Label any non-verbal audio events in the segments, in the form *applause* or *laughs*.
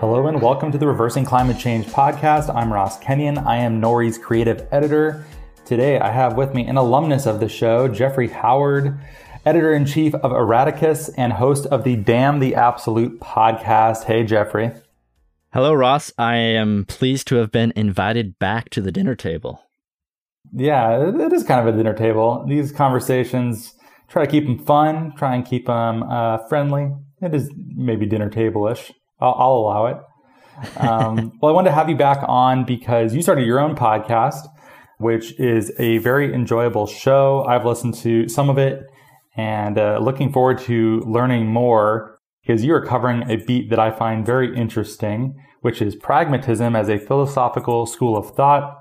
Hello and welcome to the Reversing Climate Change podcast. I'm Ross Kenyon. I am Nori's creative editor. Today I have with me an alumnus of the show, Jeffrey Howard, editor in chief of Erraticus and host of the Damn the Absolute podcast. Hey, Jeffrey. Hello, Ross. I am pleased to have been invited back to the dinner table. Yeah, it is kind of a dinner table. These conversations try to keep them fun, try and keep them uh, friendly. It is maybe dinner table ish. I'll, I'll allow it. Um, *laughs* well, I wanted to have you back on because you started your own podcast, which is a very enjoyable show. I've listened to some of it and uh, looking forward to learning more because you are covering a beat that I find very interesting, which is pragmatism as a philosophical school of thought.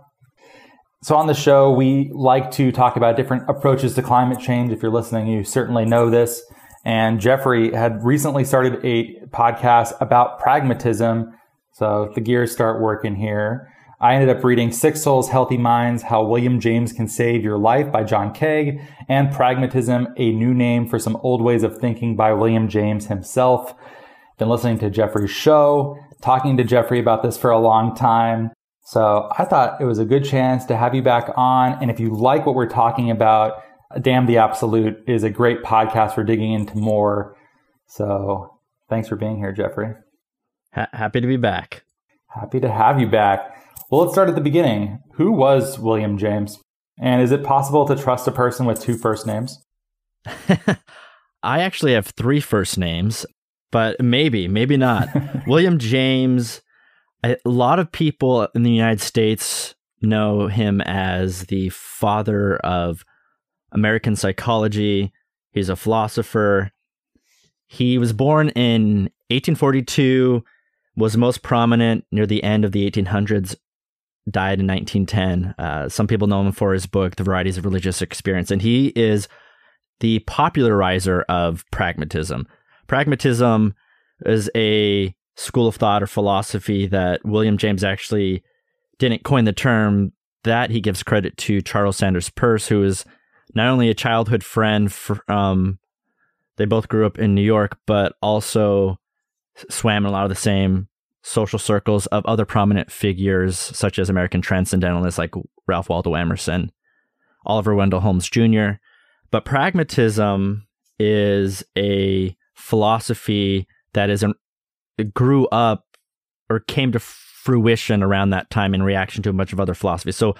So on the show, we like to talk about different approaches to climate change. If you're listening, you certainly know this. And Jeffrey had recently started a podcast about pragmatism. So the gears start working here. I ended up reading Sick Souls, Healthy Minds, How William James Can Save Your Life by John Kaag and Pragmatism, a new name for some old ways of thinking by William James himself. Been listening to Jeffrey's show, talking to Jeffrey about this for a long time. So I thought it was a good chance to have you back on. And if you like what we're talking about, Damn the Absolute is a great podcast for digging into more. So thanks for being here, Jeffrey. Ha- happy to be back. Happy to have you back. Well, let's start at the beginning. Who was William James? And is it possible to trust a person with two first names? *laughs* I actually have three first names, but maybe, maybe not. *laughs* William James, a lot of people in the United States know him as the father of American psychology. He's a philosopher. He was born in 1842, was most prominent near the end of the 1800s, died in 1910. Uh, some people know him for his book, The Varieties of Religious Experience, and he is the popularizer of pragmatism. Pragmatism is a school of thought or philosophy that William James actually didn't coin the term. That he gives credit to Charles Sanders Peirce, who is not only a childhood friend from um, they both grew up in New York, but also swam in a lot of the same social circles of other prominent figures such as American transcendentalists like Ralph Waldo Emerson, Oliver Wendell Holmes Jr. But pragmatism is a philosophy that is grew up or came to fruition around that time in reaction to a bunch of other philosophies. So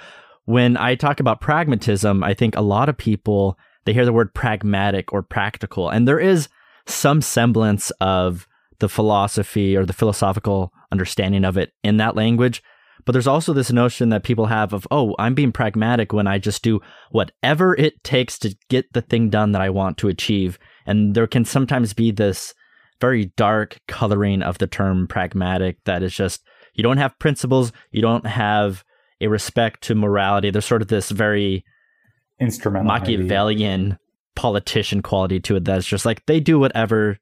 when I talk about pragmatism, I think a lot of people they hear the word pragmatic or practical, and there is some semblance of the philosophy or the philosophical understanding of it in that language. But there's also this notion that people have of, oh, I'm being pragmatic when I just do whatever it takes to get the thing done that I want to achieve. And there can sometimes be this very dark coloring of the term pragmatic that is just, you don't have principles, you don't have a respect to morality. There's sort of this very instrumental Machiavellian politician quality to it that's just like they do whatever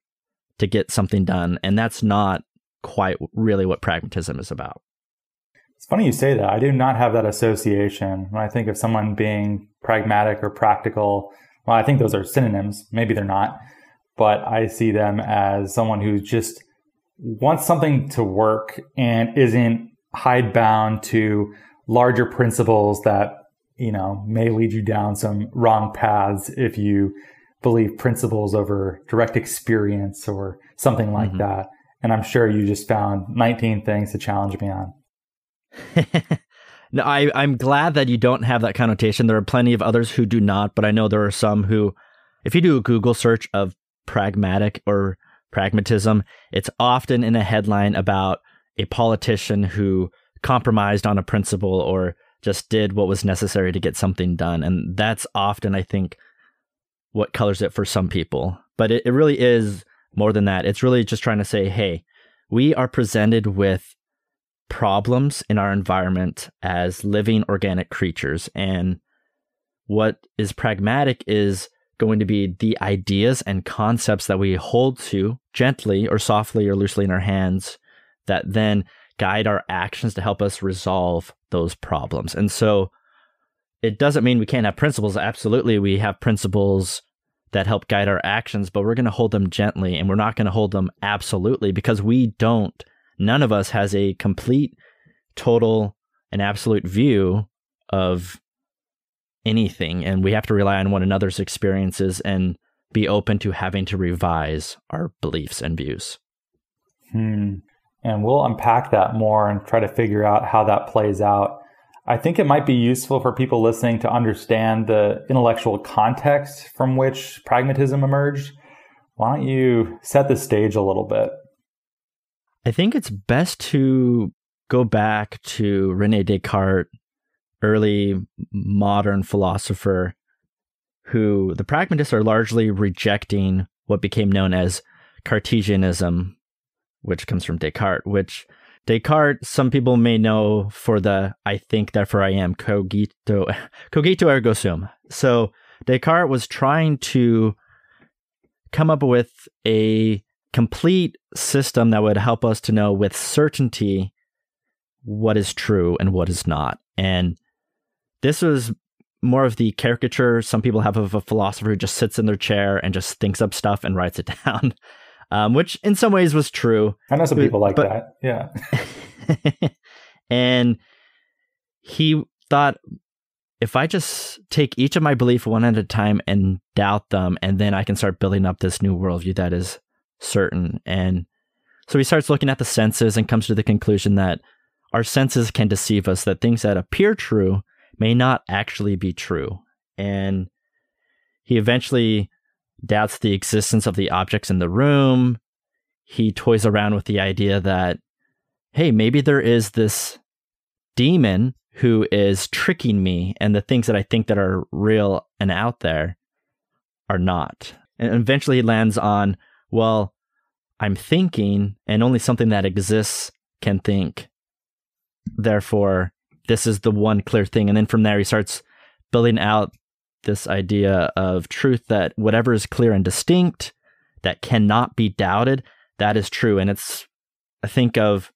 to get something done. And that's not quite really what pragmatism is about. It's funny you say that. I do not have that association when I think of someone being pragmatic or practical. Well, I think those are synonyms. Maybe they're not, but I see them as someone who just wants something to work and isn't hidebound to larger principles that you know may lead you down some wrong paths if you believe principles over direct experience or something like mm-hmm. that. And i'm sure you just found 19 things to challenge me on. *laughs* No I, i'm glad that you don't have that connotation. There are plenty of others who do not but i know there are some who if you do a google search of pragmatic or pragmatism it's often in a headline about a politician who compromised on a principle or just did what was necessary to get something done. And that's often, I think, what colors it for some people. But it, it really is more than that. It's really just trying to say, hey, we are presented with problems in our environment as living organic creatures. And what is pragmatic is going to be the ideas and concepts that we hold to gently or softly or loosely in our hands that then guide our actions to help us resolve those problems. And so it doesn't mean we can't have principles. Absolutely, we have principles that help guide our actions, but we're going to hold them gently and we're not going to hold them absolutely because we don't none of us has a complete, total, and absolute view of anything. And we have to rely on one another's experiences and be open to having to revise our beliefs and views. Hmm. And we'll unpack that more and try to figure out how that plays out. I think it might be useful for people listening to understand the intellectual context from which pragmatism emerged. Why don't you set the stage a little bit? I think it's best to go back to Rene Descartes, early modern philosopher, who the pragmatists are largely rejecting what became known as Cartesianism, which comes from Descartes, which Descartes, some people may know for the I think, therefore I am, cogito, *laughs* cogito ergo sum. So Descartes was trying to come up with a complete system that would help us to know with certainty what is true and what is not. And this was more of the caricature some people have of a philosopher who just sits in their chair and just thinks up stuff and writes it *laughs* down, um, which in some ways was true. I know some people like but, that. Yeah. *laughs* and he thought if I just take each of my beliefs one at a time and doubt them, and then I can start building up this new worldview that is certain. And so he starts looking at the senses and comes to the conclusion that our senses can deceive us, that things that appear true may not actually be true. And he eventually doubts the existence of the objects in the room. He toys around with the idea that, hey, maybe there is this demon who is tricking me, and the things that I think that are real and out there are not. And eventually he lands on, well, I'm thinking, and only something that exists can think. Therefore, this is the one clear thing. And then from there, he starts building out this idea of truth that whatever is clear and distinct, that cannot be doubted, that is true. And it's, I think of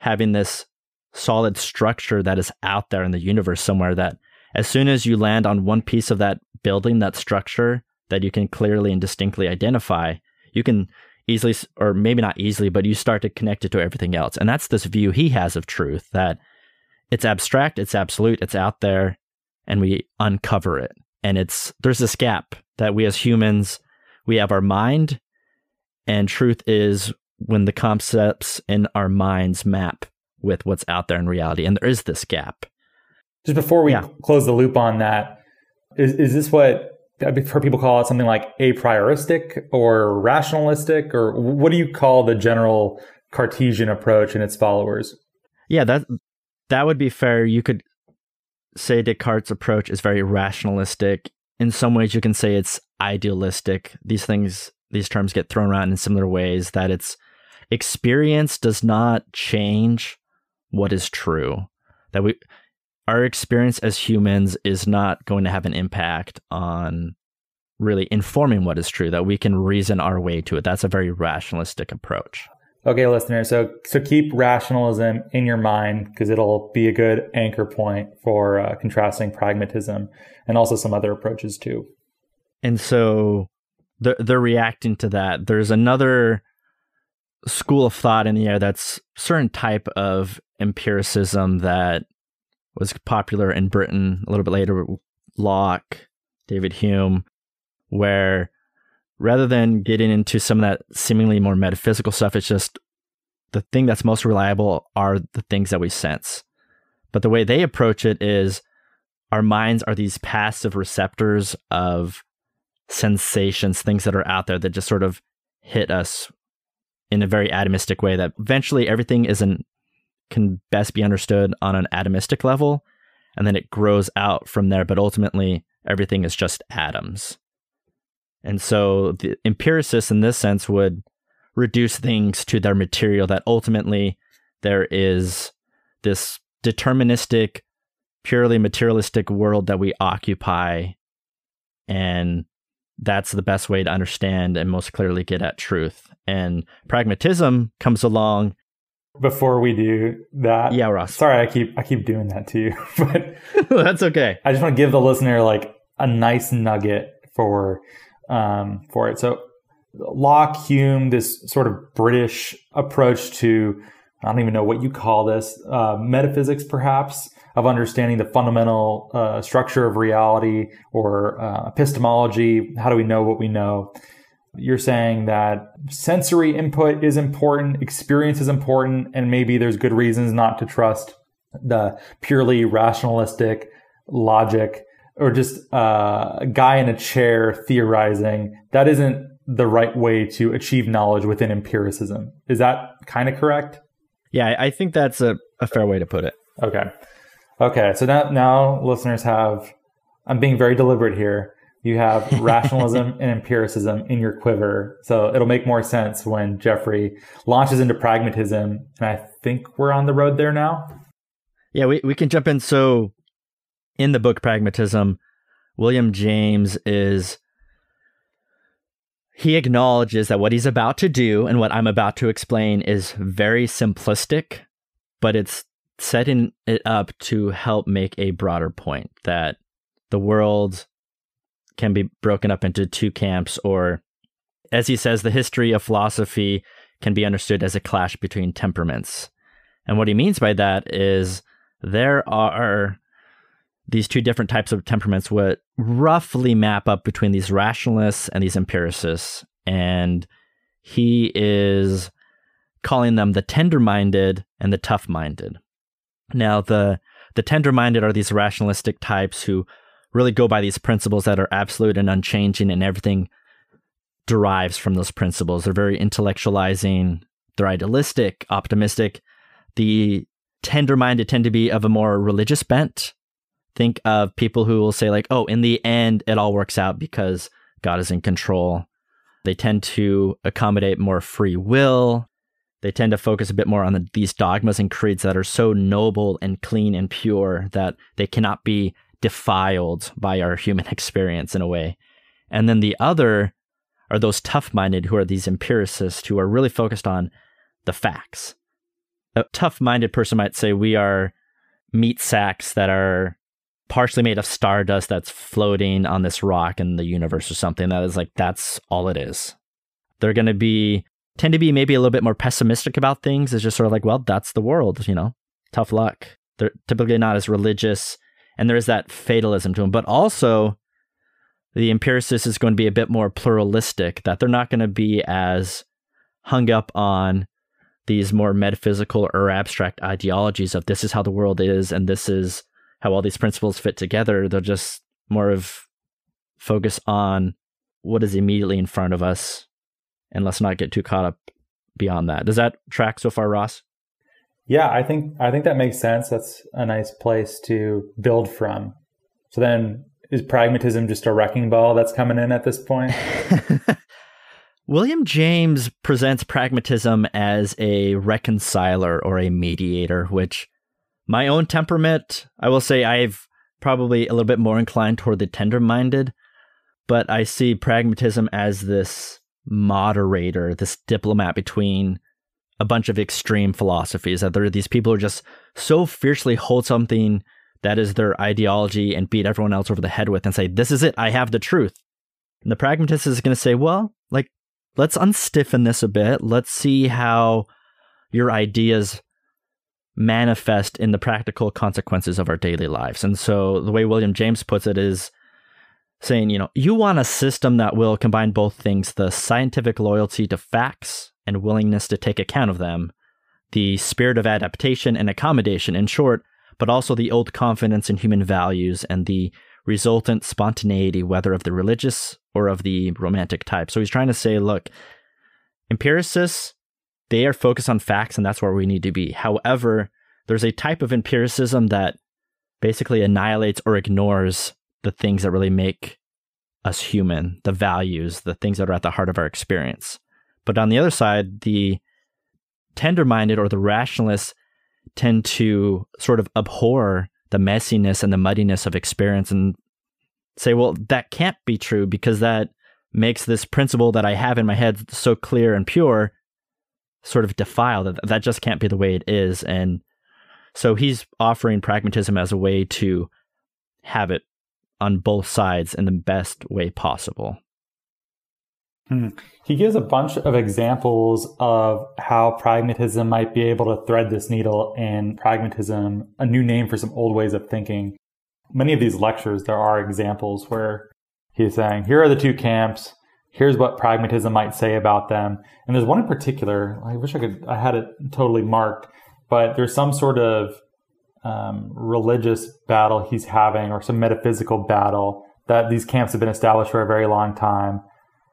having this solid structure that is out there in the universe somewhere that as soon as you land on one piece of that building, that structure that you can clearly and distinctly identify, you can easily, or maybe not easily, but you start to connect it to everything else. And that's this view he has of truth that it's abstract, it's absolute, it's out there, and we uncover it. And it's there's this gap that we as humans we have our mind, and truth is when the concepts in our minds map with what's out there in reality. And there is this gap. Just before we yeah. close the loop on that, is, is this what I've heard people call it something like a prioristic or rationalistic, or what do you call the general Cartesian approach and its followers? Yeah, that that would be fair. You could say Descartes' approach is very rationalistic. In some ways, you can say it's idealistic. These things, these terms get thrown around in similar ways that it's experience does not change what is true. That we, our experience as humans is not going to have an impact on really informing what is true, that we can reason our way to it. That's a very rationalistic approach. Okay, listeners. So so keep rationalism in your mind because it'll be a good anchor point for uh, contrasting pragmatism and also some other approaches too. And so they're, they're reacting to that. There's another school of thought in the air that's certain type of empiricism that was popular in Britain a little bit later. Locke, David Hume, where rather than getting into some of that seemingly more metaphysical stuff, it's just the thing that's most reliable are the things that we sense. But the way they approach it is our minds are these passive receptors of sensations, things that are out there that just sort of hit us in a very atomistic way that eventually everything isn't can best be understood on an atomistic level and then it grows out from there but ultimately everything is just atoms and so the empiricists in this sense would reduce things to their material that ultimately there is this deterministic, purely materialistic world that we occupy. And that's the best way to understand and most clearly get at truth. And pragmatism comes along. Before we do that, yeah, Ross. Sorry, I keep I keep doing that to you, *laughs* but *laughs* that's okay. I just want to give the listener like a nice nugget for um, for it. So Locke, Hume, this sort of British approach to I don't even know what you call this, uh, metaphysics perhaps, of understanding the fundamental uh, structure of reality or uh, epistemology. How do we know what we know? You're saying that sensory input is important, experience is important, and maybe there's good reasons not to trust the purely rationalistic logic or just uh, a guy in a chair theorizing. That isn't the right way to achieve knowledge within empiricism. Is that kind of correct? Yeah, I think that's a, a fair way to put it. Okay. Okay. So now, now listeners have, I'm being very deliberate here. You have *laughs* rationalism and empiricism in your quiver. So it'll make more sense when Jeffrey launches into pragmatism. And I think we're on the road there now. Yeah, we, we can jump in. So in the book Pragmatism, William James is he acknowledges that what he's about to do and what I'm about to explain is very simplistic, but it's setting it up to help make a broader point that the world can be broken up into two camps, or as he says, the history of philosophy can be understood as a clash between temperaments. And what he means by that is there are these two different types of temperaments would roughly map up between these rationalists and these empiricists. And he is calling them the tender minded and the tough minded. Now, the, the tender minded are these rationalistic types who really go by these principles that are absolute and unchanging, and everything derives from those principles. They're very intellectualizing, they're idealistic, optimistic. The tender minded tend to be of a more religious bent think of people who will say like, "Oh, in the end, it all works out because God is in control." They tend to accommodate more free will. They tend to focus a bit more on the, these dogmas and creeds that are so noble and clean and pure that they cannot be defiled by our human *laughs* experience in a way. And then the other are those tough minded who are these empiricists who are really focused on the facts. A tough minded person might say we are meat sacks that are partially made of stardust that's floating on this rock in the universe or something. That is like that's all it is. They're going to be tend to be maybe a little bit more pessimistic about things. It's just sort of like well that's the world you know? Tough luck. They're typically not as religious and there is that fatalism to them but also the empiricist is going to be a bit more pluralistic that they're not going to be as hung up on these more metaphysical or abstract ideologies of this is how the world is and this is how all these principles fit together. They'll just more of focus on what is immediately in front of us and let's not get too caught up beyond that. Does that track so far, Ross? Yeah, I think I think that makes sense. That's a nice place to build from. So then is pragmatism just a wrecking ball that's coming in at this point? *laughs* William James presents pragmatism as a reconciler or a mediator, which my own temperament, I will say I've probably a little bit more inclined toward the tender minded, but I see pragmatism as this moderator, this diplomat between a bunch of extreme philosophies. That there are these people who just so fiercely hold something that is their ideology and beat everyone else over the head with and say, This is it, I have the truth. And the pragmatist is going to say, Well, like, let's unstiffen this a bit. Let's see how your ideas manifest in the practical consequences of our daily lives. And so the way William James puts it is saying, you know, you want a system that will combine both things the scientific loyalty to facts and willingness to take account of them, the spirit of adaptation and accommodation, in short, but also the old confidence in human values and the resultant spontaneity, whether of the religious or of the romantic type. So he's trying to say, look, empiricists they are focused on facts, and that's where we need to be. However, there's a type of empiricism that basically annihilates or ignores the things that really make us human, the values, the things that are at the heart of our experience. But on the other side, the tender minded or the rationalists tend to sort of abhor the messiness and the muddiness of experience and say, well, that can't be true because that makes this principle that I have in my head so clear and pure sort of defile that that just can't be the way it is and so he's offering pragmatism as a way to have it on both sides in the best way possible Hmm. He gives a bunch of examples of how pragmatism might be able to thread this needle and pragmatism, a new name for some old ways of thinking. Many of these lectures, there are examples where he's saying, here are the two camps. Here's what pragmatism might say about them. And there's one in particular, I wish I could, I had it totally marked, but there's some sort of um, religious battle he's having or some metaphysical battle that these camps have been established for a very long time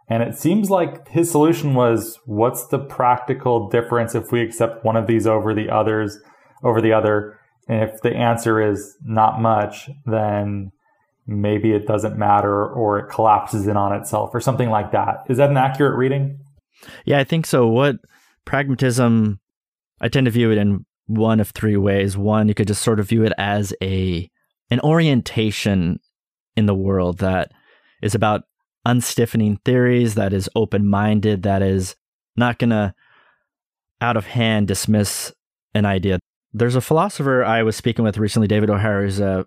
and it seems like his solution was what's the practical difference if we accept one of these over the others, over the other? And if the answer is not much, then maybe it doesn't matter or it collapses in on itself or something like that. Is that an accurate reading? Yeah, I think so. What pragmatism, I tend to view it in one of three ways. One, you could just sort of view it as a an orientation in the world that is about unstiffening theories, that is open minded, that is not going to out of hand dismiss an idea. There's a philosopher I was speaking with recently, David O'Hara, who's a,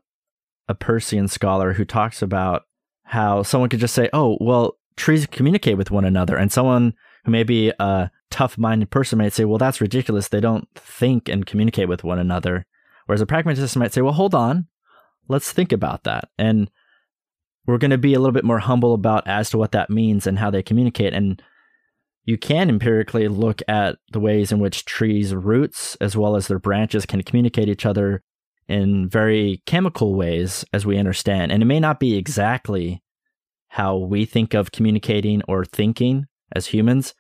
a Peircean scholar who talks about how someone could just say, oh, well, trees communicate with one another. And someone who may be a tough minded person might say, well, that's ridiculous. They don't think and communicate with one another. Whereas a pragmatist might say, well, hold on, let's think about that. And we're going to be a little bit more humble about as to what that means and how they communicate. And you can empirically look at the ways in which trees' roots as well as their branches can communicate each other in very chemical ways, as we understand. And it may not be exactly how we think of communicating or thinking as humans,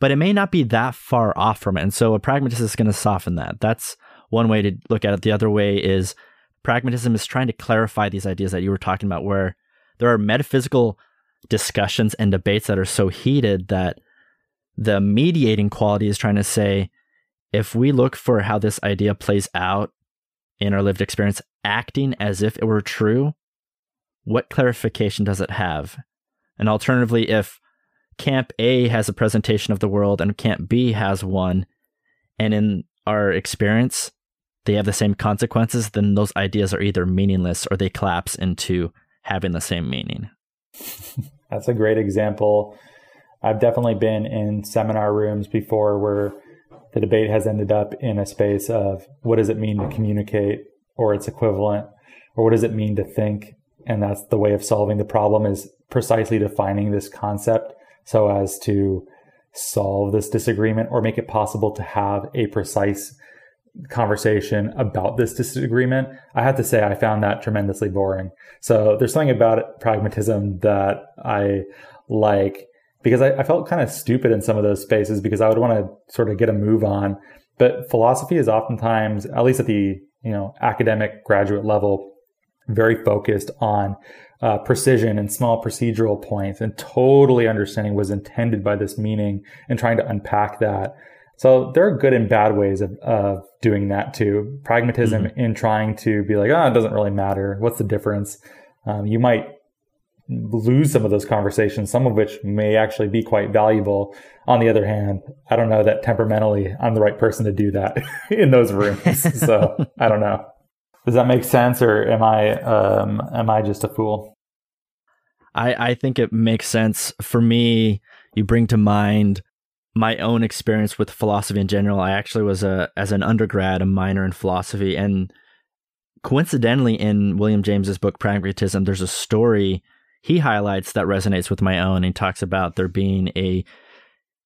but it may not be that far off from it. And so a pragmatist is going to soften that. That's one way to look at it. The other way is pragmatism is trying to clarify these ideas that you were talking about, where there are metaphysical discussions and debates that are so heated that the mediating quality is trying to say if we look for how this idea plays out in our lived experience, acting as if it were true, what clarification does it have? And alternatively, if Camp A has a presentation of the world and Camp B has one, and in our experience, they have the same consequences, then those ideas are either meaningless or they collapse into having the same meaning. *laughs* That's a great example. I've definitely been in seminar rooms before where the debate has ended up in a space of what does it mean to communicate or its equivalent, or what does it mean to think? And that's the way of solving the problem is precisely defining this concept so as to solve this disagreement or make it possible to have a precise conversation about this disagreement, I have to say I found that tremendously boring. So there's something about pragmatism that I like because I, I felt kind of stupid in some of those spaces because I would want to sort of get a move on. But philosophy is oftentimes, at least at the you know academic graduate level, very focused on uh, precision and small procedural points and totally understanding was intended by this meaning and trying to unpack that. So there are good and bad ways of, of doing that too. Pragmatism mm-hmm. in trying to be like, oh, it doesn't really matter. What's the difference? Um, you might lose some of those conversations, some of which may actually be quite valuable. On the other hand, I don't know that temperamentally I'm the right person to do that *laughs* in those rooms. *laughs* so I don't know. Does that make sense, or am I um, am I just a fool? I I think it makes sense for me. You bring to mind my own experience with philosophy in general. I actually was a as an undergrad a minor in philosophy, and coincidentally, in William James's book Pragmatism, there's a story he highlights that resonates with my own. He talks about there being a,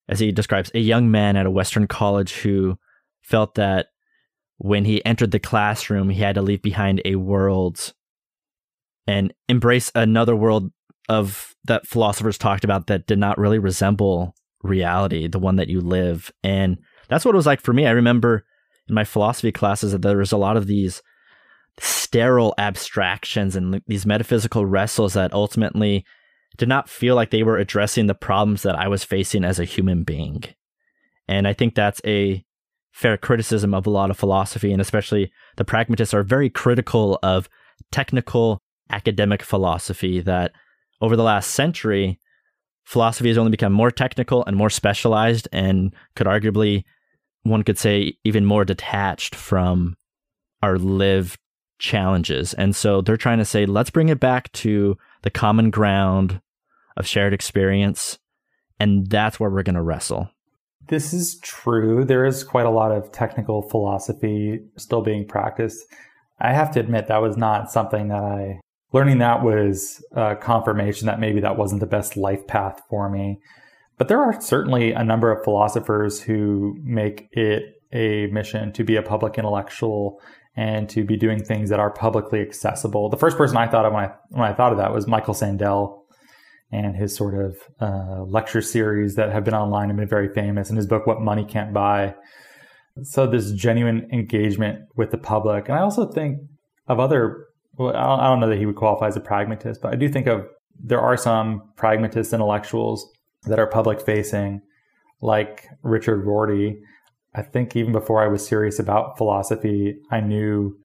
as he describes, a young man at a Western college who felt that when he entered the classroom, he had to leave behind a world and embrace another world of that philosophers talked about that did not really resemble reality, the one that you live. And that's what it was like for me. I remember in my philosophy classes that there was a lot of these sterile abstractions and these metaphysical wrestles that ultimately did not feel like they were addressing the problems that I was facing as a human being. And I think that's a fair criticism of a lot of philosophy, and especially the pragmatists are very critical of technical academic philosophy that over the last century philosophy has only become more technical and more specialized and could arguably one could say even more detached from our lived challenges. And so they're trying to say let's bring it back to the common ground of shared experience And that's where we're going to wrestle. This is true. There is quite a lot of technical philosophy still being practiced. I have to admit that was not something that I learning that was a confirmation that maybe that wasn't the best life path for me. But there are certainly a number of philosophers who make it a mission to be a public intellectual and to be doing things that are publicly accessible. The first person I thought of when I when I thought of that was Michael Sandel and his sort of uh, lecture series that have been online and been very famous, and his book "What Money Can't Buy." So this genuine engagement with the public, and I also think of other. Well, I don't, I don't know that he would qualify as a pragmatist, but I do think of there are some pragmatist intellectuals that are public facing, like Richard Rorty, I think even before I was serious about philosophy, I knew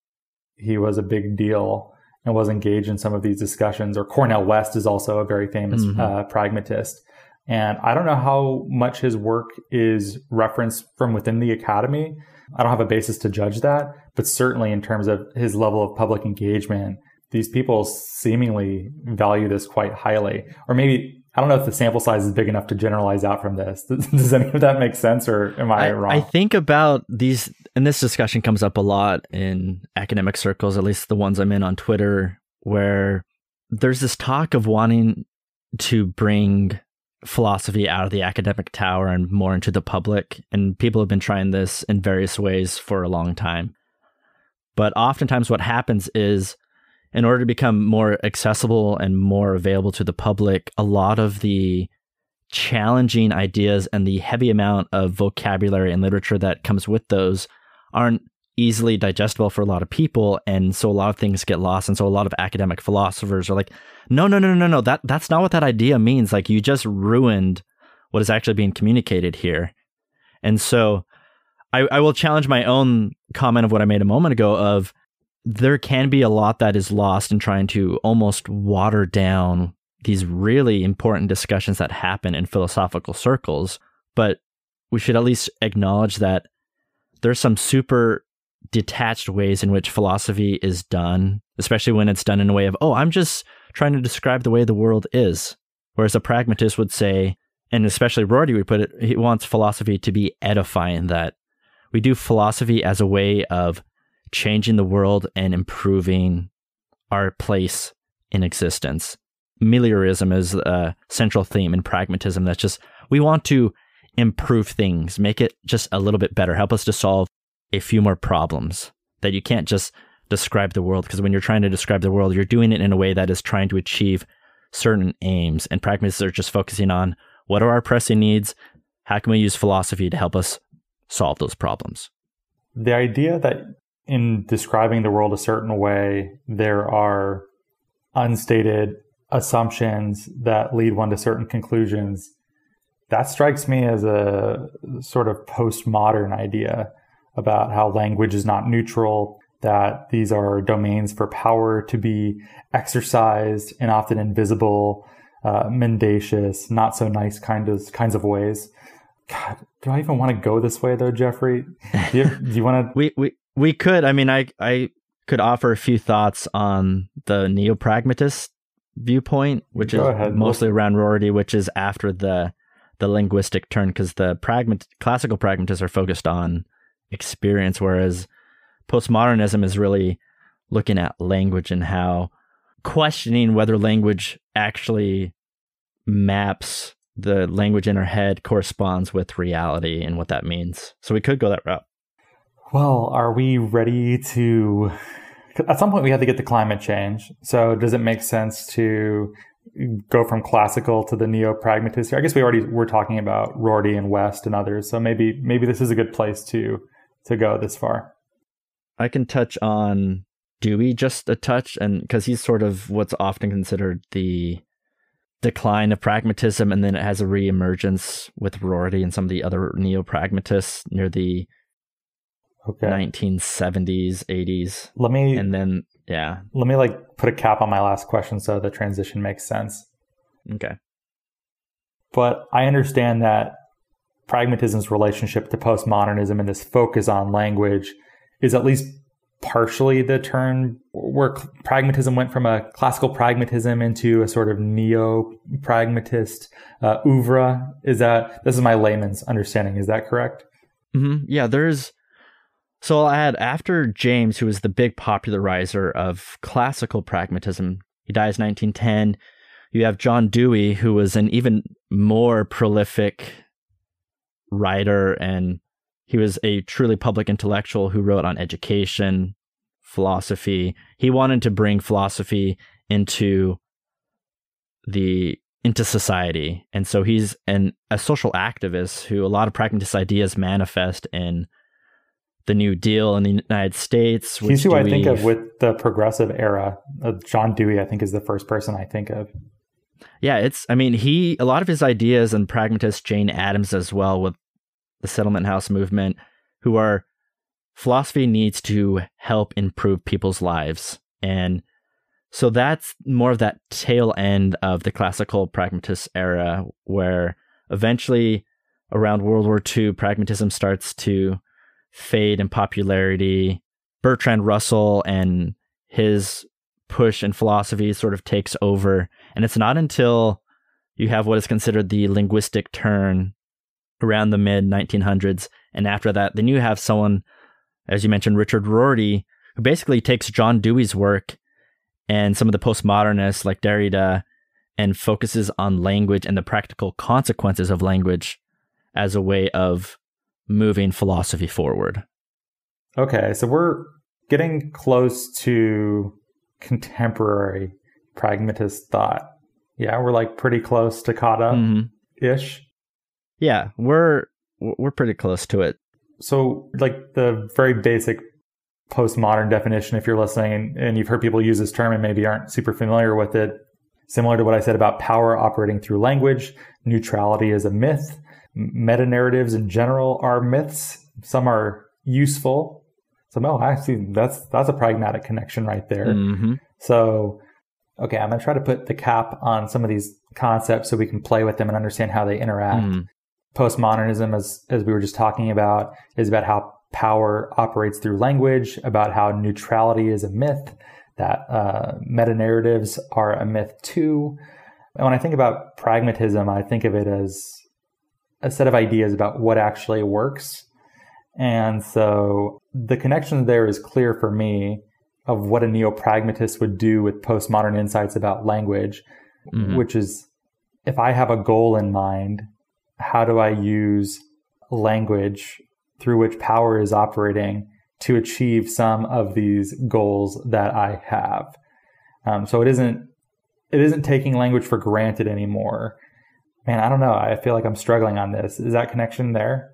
he was a big deal and was engaged in some of these discussions. Or Cornel West is also a very famous mm-hmm. uh, pragmatist. And I don't know how much his work is referenced from within the academy. I don't have a basis to judge that, but certainly in terms of his level of public engagement, these people seemingly value this quite highly. Or maybe I don't know if the sample size is big enough to generalize out from this. *laughs* Does, any of that make sense, or am I, I, wrong? I think about these, and this discussion comes up a lot in academic circles, at least the ones I'm in on Twitter, where there's this talk of wanting to bring philosophy out of the academic tower and more into the public. And people have been trying this in various ways for a long time. But oftentimes, what happens is in order to become more accessible and more available to the public, a lot of the challenging ideas and the heavy amount of vocabulary and literature that comes with those aren't easily digestible for a lot of people and so a lot of things get lost and so a lot of academic philosophers are like no no no no no that that's not what that idea means. Like you just ruined what is actually being communicated here. And so I, I will challenge my own comment of what I made a moment ago of there can be a lot that is lost in trying to almost water down these really important discussions that happen in philosophical circles. But we should at least acknowledge that there's some super detached ways in which philosophy is done, especially when it's done in a way of, oh, I'm just trying to describe the way the world is. Whereas a pragmatist would say, and especially Rorty would put it, he wants philosophy to be edifying, that we do philosophy as a way of changing the world and improving our place in existence. Meliorism is a central theme in pragmatism that's just we want to improve things, make it just a little bit better, help us to solve a few more problems. That you can't just describe the world because when you're trying to describe the world, you're doing it in a way that is trying to achieve certain aims. And pragmatists are just focusing on what are our pressing needs? How can we use philosophy to help us solve those problems? The idea that in describing the world a certain way, there are unstated assumptions that lead one to certain conclusions. That strikes me as a sort of postmodern idea about how language is not neutral, that these are domains for power to be exercised in often invisible, uh, mendacious, not so nice kind of kinds of ways. God, do I even want to go this way though, Jeffrey? Do you, do you want to? *laughs* we we we could. I mean, I I could offer a few thoughts on the neo-pragmatist viewpoint, which Go is ahead. mostly around Rorty, which is after the the linguistic turn, because the pragmat classical pragmatists are focused on experience, whereas postmodernism is really looking at language and how questioning whether language actually maps the language in our head corresponds with reality and what that means. So we could go that route. Well, are we ready to? At some point, we have to get to climate change. So, does it make sense to go from classical to the neo pragmatist? Here? I guess we already were talking about Rorty and West and others. So maybe maybe this is a good place to to go this far. I can touch on Dewey just a touch, and because he's sort of what's often considered the decline of pragmatism, and then it has a reemergence with Rorty and some of the other neo pragmatists near the okay. 1970s, 80s. Let me and then yeah. Let me like put a cap on my last question so the transition makes sense. Okay. But I understand that pragmatism's relationship to postmodernism and this focus on language is at least partially the turn where pragmatism went from a classical pragmatism into a sort of neo pragmatist uh, oeuvre. Is that this is my layman's understanding? Is that correct? Mm-hmm. Yeah, there's. So I'll add after James, who was the big popularizer of classical pragmatism, he dies 1910. You have John Dewey, who was an even more prolific writer and he was a truly public intellectual who wrote on education, philosophy. He wanted to bring philosophy into the into society. And so he's an a social activist who a lot of pragmatist ideas manifest in the New Deal in the United States. He's who Dewey, I think of with the progressive era. Uh, John Dewey, I think, is the first person I think of. Yeah, it's. I mean, he a lot of his ideas and pragmatist Jane Addams as well with the settlement house movement, who are philosophy needs to help improve people's lives. And so that's more of that tail end of the classical pragmatist era, where eventually around World War II, pragmatism starts to fade in popularity. Bertrand Russell and his push in philosophy sort of takes over. And it's not until you have what is considered the linguistic turn around the mid 1900s. And after that, then you have someone, as you mentioned, Richard Rorty, who basically takes John Dewey's work and some of the postmodernists like Derrida and focuses on language and the practical consequences of language as a way of moving philosophy forward. Okay, so we're getting close to contemporary pragmatist thought. Yeah, we're like pretty close to caught up ish. Mm-hmm. Yeah, we're we're pretty close to it. So, like the very basic postmodern definition, if you're listening and you've heard people use this term and maybe aren't super familiar with it, similar to what I said about power operating through language, neutrality is a myth. Meta narratives in general are myths. Some are useful. So, no, I see that's that's a pragmatic connection right there. Mm-hmm. So, okay, I'm going to try to put the cap on some of these concepts so we can play with them and understand how they interact. Mm postmodernism, as as we were just talking about, is about how power operates through language, about how neutrality is a myth, that uh, meta narratives are a myth too. And when I think about pragmatism, I think of it as a set of ideas about what actually works. And so the connection there is clear for me of what a neo pragmatist would do with postmodern insights about language, mm-hmm. which is if I have a goal in mind how do I use language through which power is operating to achieve some of these goals that I have. Um, so it isn't it isn't taking language for granted anymore. Man, I don't know. I feel like I'm struggling on this. Is that connection there?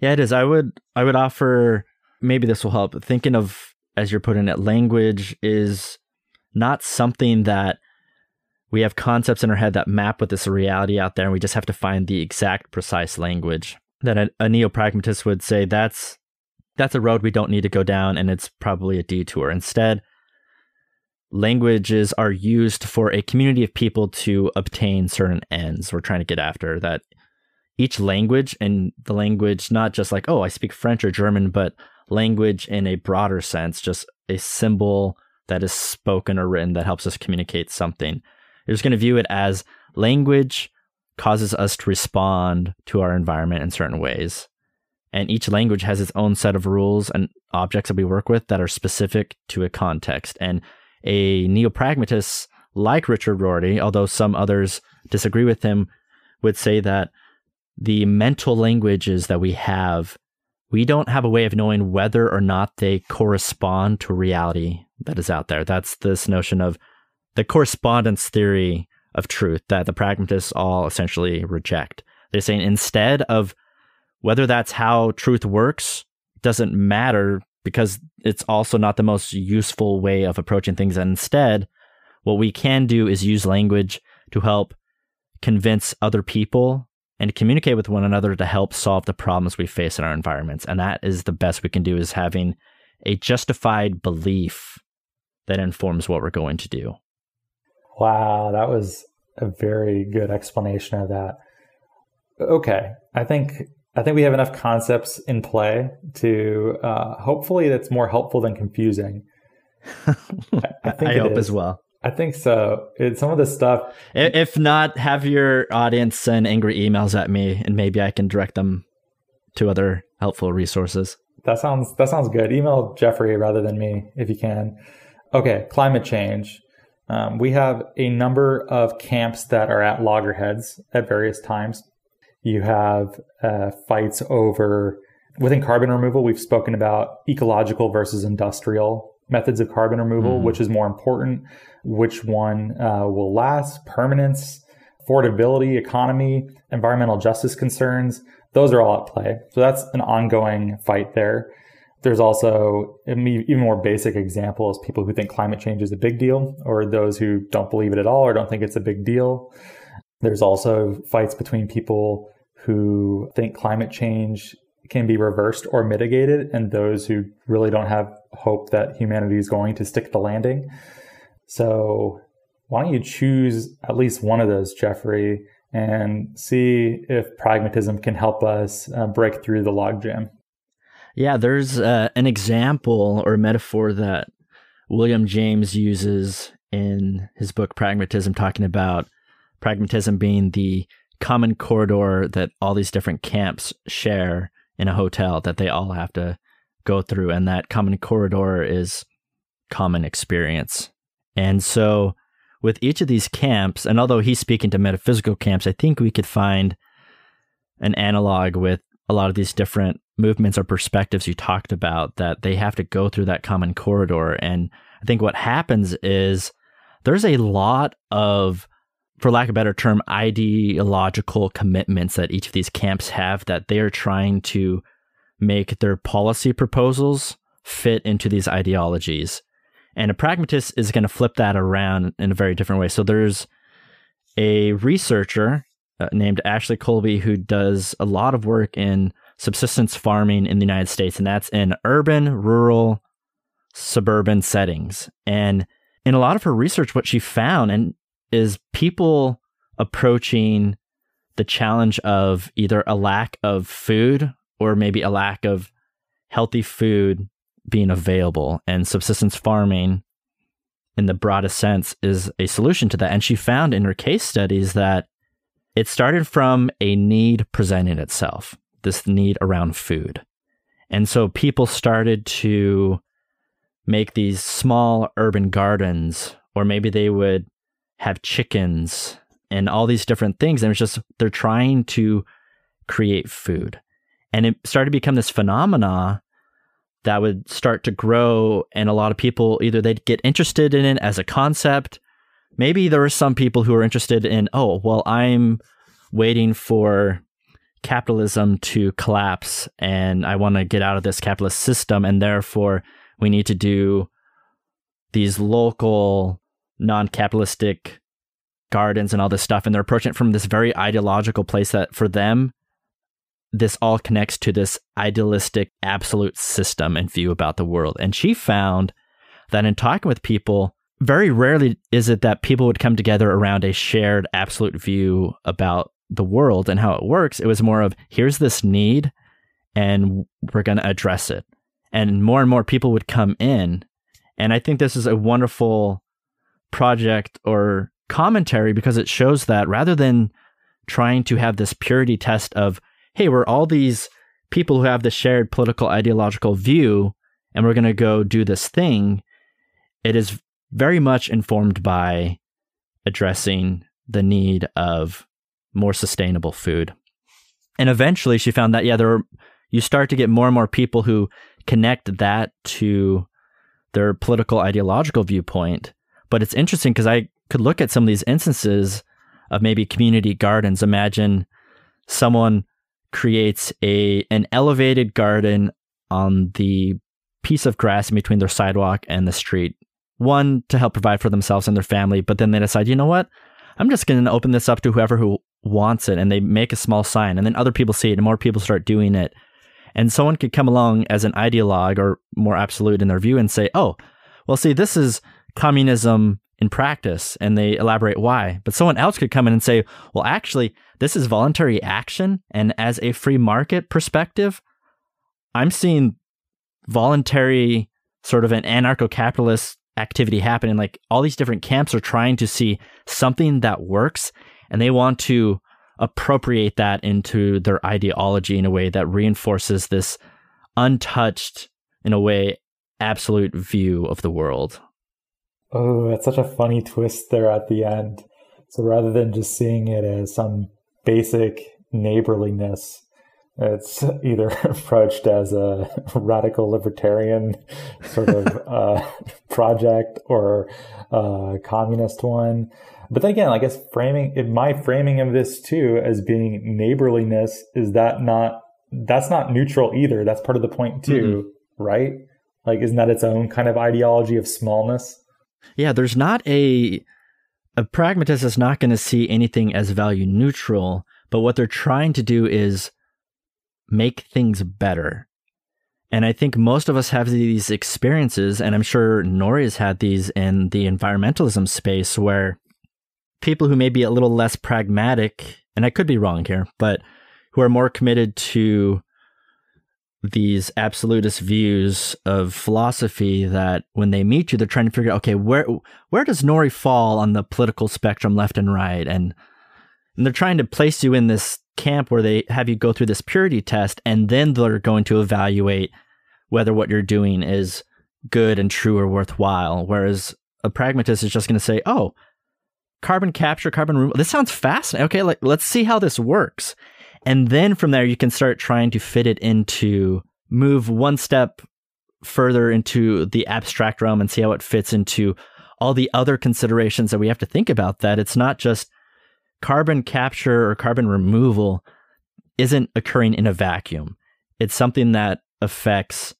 Yeah, it is. I would I would offer maybe this will help. Thinking of as you're putting it, language is not something that we have concepts in our head that map with this reality out there, and we just have to find the exact precise language. That a, a neo-pragmatist would say that's that's a road we don't need to go down, and it's probably a detour. Instead, languages are used for a community of people to obtain certain ends we're trying to get after. That each language and the language, not just like, oh, I speak French or German, but language in a broader sense, just a symbol that is spoken or written that helps us communicate something. You're just going to view it as language causes us to respond to our environment in certain ways. And each language has its own set of rules and objects that we work with that are specific to a context. And a neo-pragmatist like Richard Rorty, although some others disagree with him, would say that the mental languages that we have, we don't have a way of knowing whether or not they correspond to reality that is out there. That's this notion of the correspondence theory of truth that the pragmatists all essentially reject. They're saying instead of whether that's how truth works doesn't matter because it's also not the most useful way of approaching things. And instead, what we can do is use language to help convince other people and communicate with one another to help solve the problems we face in our environments. And that is the best we can do is having a justified belief that informs what we're going to do. Wow, that was a very good explanation of that. Okay, I think I think we have enough concepts in play to uh, hopefully that's more helpful than confusing. *laughs* I, I, I hope is. as well. I think so. It, some of the stuff. If not, have your audience send angry emails at me, and maybe I can direct them to other helpful resources. That sounds that sounds good. Email Jeffrey rather than me if you can. Okay, climate change. Um, we have a number of camps that are at loggerheads at various times. You have uh, fights over within carbon removal. We've spoken about ecological versus industrial methods of carbon removal, mm-hmm. which is more important, which one uh, will last, permanence, affordability, economy, environmental justice concerns. Those are all at play. So that's an ongoing fight there. There's also an even more basic examples people who think climate change is a big deal, or those who don't believe it at all or don't think it's a big deal. There's also fights between people who think climate change can be reversed or mitigated, and those who really don't have hope that humanity is going to stick the landing. So, why don't you choose at least one of those, Jeffrey, and see if pragmatism can help us uh, break through the logjam? Yeah, there's uh, an example or metaphor that William James uses in his book Pragmatism, talking about pragmatism being the common corridor that all these different camps share in a hotel that they all have to go through. And that common corridor is common experience. And so, with each of these camps, and although he's speaking to metaphysical camps, I think we could find an analog with a lot of these different movements or perspectives you talked about that they have to go through that common corridor. And I think what happens is there's a lot of, for lack of a better term, ideological commitments that each of these camps have that they are trying to make their policy proposals fit into these ideologies. And a pragmatist is going to flip that around in a very different way. So there's a researcher uh, named Ashley Colby who does a lot of work in subsistence farming in the United States, and that's in urban, rural, suburban settings. And in a lot of her research, what she found and is people approaching the challenge of either a lack of food or maybe a lack of healthy food being available. And subsistence farming, in the broadest sense, is a solution to that. And she found in her case studies that it started from a need presenting itself this need around food. And so people started to make these small urban gardens, or maybe they would have chickens and all these different things. And it's just they're trying to create food. And it started to become this phenomena that would start to grow. And a lot of people either they'd get interested in it as a concept. Maybe there were some people who were interested in, oh, well, I'm waiting for capitalism to collapse and I want to get out of this capitalist system and therefore we need to do these local non-capitalistic gardens and all this stuff and they're approaching it from this very ideological place that for them this all connects to this idealistic absolute system and view about the world and she found that in talking with people very rarely is it that people would come together around a shared absolute view about the world and how it works. It was more of here's this need and we're going to address it. And more and more people would come in. And I think this is a wonderful project or commentary because it shows that rather than trying to have this purity test of, hey, we're all these people who have the shared political ideological view and we're going to go do this thing, it is very much informed by addressing the need of more sustainable food. And eventually she found that, yeah, there are, you start to get more and more people who connect that to their political ideological viewpoint. But it's interesting because I could look at some of these instances of maybe community gardens. Imagine someone creates a an elevated garden on the piece of grass in between their sidewalk and the street. One to help provide for themselves and their family, but then they decide, you know what? I'm just going to open this up to whoever who wants it and they make a small sign and then other people see it and more people start doing it. And someone could come along as an ideologue or more absolute in their view and say, oh, well, see, this is communism in practice and they elaborate why. But someone else could come in and say, well, actually, this is voluntary action. And as a free market perspective, I'm seeing voluntary sort of an anarcho capitalist activity happening. Like all these different camps are trying to see something that works and they want to appropriate that into their ideology in a way that reinforces this untouched, in a way, absolute view of the world. Oh, that's such a funny twist there at the end. So rather than just seeing it as some basic neighborliness, it's either *laughs* approached as a *laughs* radical libertarian sort of *laughs* uh, project or a communist one. But then again, I guess framing my framing of this too as being neighborliness is that not that's not neutral either. That's part of the point too, mm-hmm. right? Like, isn't that its own kind of ideology of smallness? Yeah, there's not a a pragmatist is not going to see anything as value neutral, but what they're trying to do is make things better. And I think most of us have these experiences, and I'm sure Nori has had these in the environmentalism space where people who may be a little less pragmatic, and I could be wrong here, but who are more committed to these absolutist views of philosophy that when they meet you, they're trying to figure out, okay, where where does Nori fall on the political spectrum, left and right, and and they're trying to place you in this camp where they have you go through this purity test, and then they're going to evaluate whether what you're doing is good and true or worthwhile. Whereas a pragmatist is just going to say, oh, carbon capture, carbon removal. This sounds fascinating. Okay, like let's see how this works. And then from there, you can start trying to fit it into move one step further into the abstract realm and see how it fits into all the other considerations that we have to think about. That it's not just carbon capture or carbon removal isn't occurring in a vacuum. It's something that affects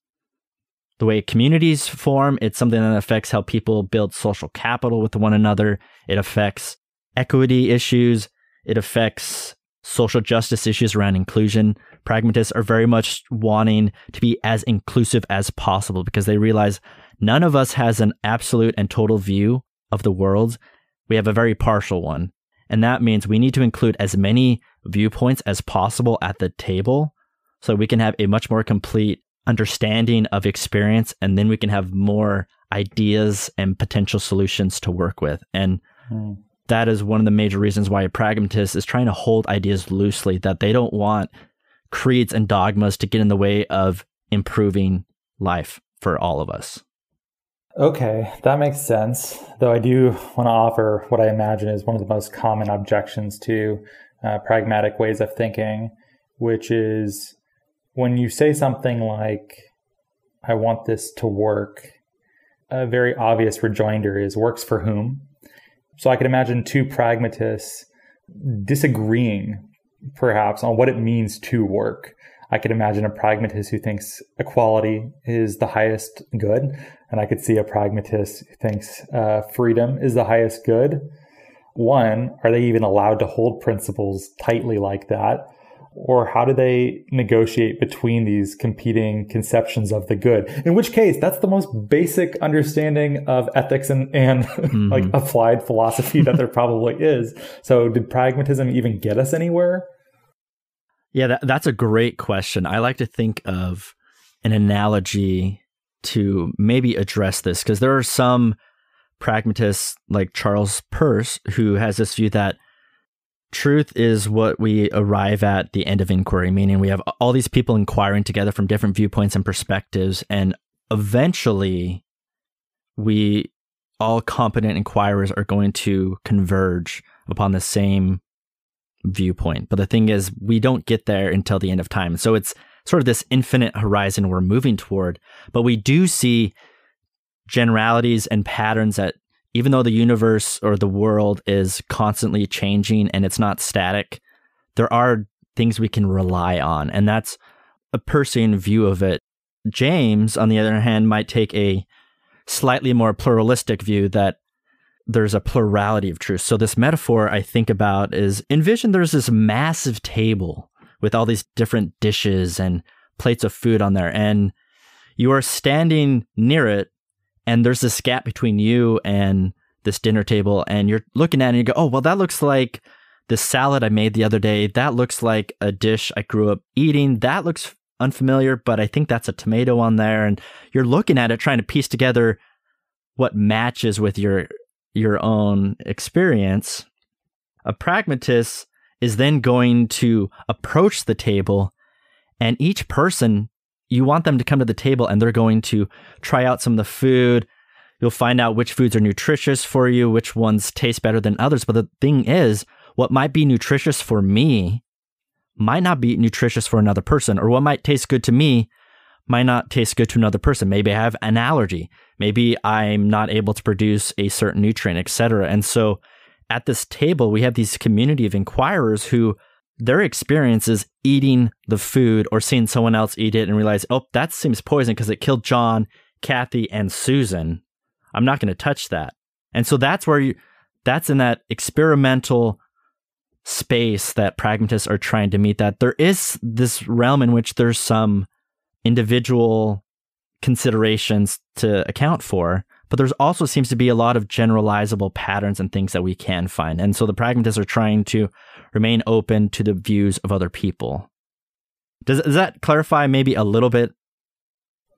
the way communities form. It's something that affects how people build social capital with one another. It affects equity issues. It affects social justice issues around inclusion. Pragmatists are very much wanting to be as inclusive as possible because they realize none of us has an absolute and total view of the world. We have a very partial one. And that means we need to include as many viewpoints as possible at the table so we can have a much more complete understanding of experience and then we can have more ideas and potential solutions to work with. And mm that is one of the major reasons why a pragmatist is trying to hold ideas loosely, that they don't want creeds and dogmas to get in the way of improving life for all of us. Okay, that makes sense. Though I do want to offer what I imagine is one of the most common objections to uh, pragmatic ways of thinking, which is when you say something like, I want this to work, a very obvious rejoinder is works for whom? So I could imagine two pragmatists disagreeing perhaps on what it means to work. I could imagine a pragmatist who thinks equality is the highest good, and I could see a pragmatist who thinks uh, freedom is the highest good. One, are they even allowed to hold principles tightly like that? Or how do they negotiate between these competing conceptions of the good? In which case, that's the most basic understanding of ethics and, and *laughs* mm-hmm. like applied philosophy that there probably is. So, did pragmatism even get us anywhere? Yeah, that, that's a great question. I like to think of an analogy to maybe address this because there are some pragmatists like Charles Peirce who has this view that truth is what we arrive at the end of inquiry, meaning we have all these people inquiring together from different viewpoints and perspectives, and eventually we all competent inquirers are going to converge upon the same viewpoint. But the thing is, we don't get there until the end of time. So it's sort of this infinite horizon we're moving toward. But we do see generalities and patterns that even though the universe or the world is constantly changing and it's not static, there are things we can rely on. And that's a Peircean view of it. James, on the other hand, might take a slightly more pluralistic view that there's a plurality of truths. So, this metaphor I think about is envision there's this massive table with all these different dishes and plates of food on there, and you are standing near it and there's this gap between you and this dinner table and you're looking at it and you go, oh, well, that looks like this salad I made the other day. That looks like a dish I grew up eating. That looks unfamiliar, but I think that's a tomato on there. And you're looking at it, trying to piece together what matches with your your own experience. A pragmatist is then going to approach the table, and each person you want them to come to the table and they're going to try out some of the food. You'll find out which foods are nutritious for you, which ones taste better than others. But the thing is, what might be nutritious for me might not be nutritious for another person, or what might taste good to me might not taste good to another person. Maybe I have an allergy. Maybe I'm not able to produce a certain nutrient, etc. And so at this table, we have these community of inquirers who their experience is eating the food or seeing someone else eat it and realize, oh, that seems poison because it killed John, Kathy, and Susan. I'm not going to touch that. And so that's where you, that's in that experimental space that pragmatists are trying to meet that there is this realm in which there's some individual considerations to account for but there's also seems to be a lot of generalizable patterns and things that we can find and so the pragmatists are trying to remain open to the views of other people does, does that clarify maybe a little bit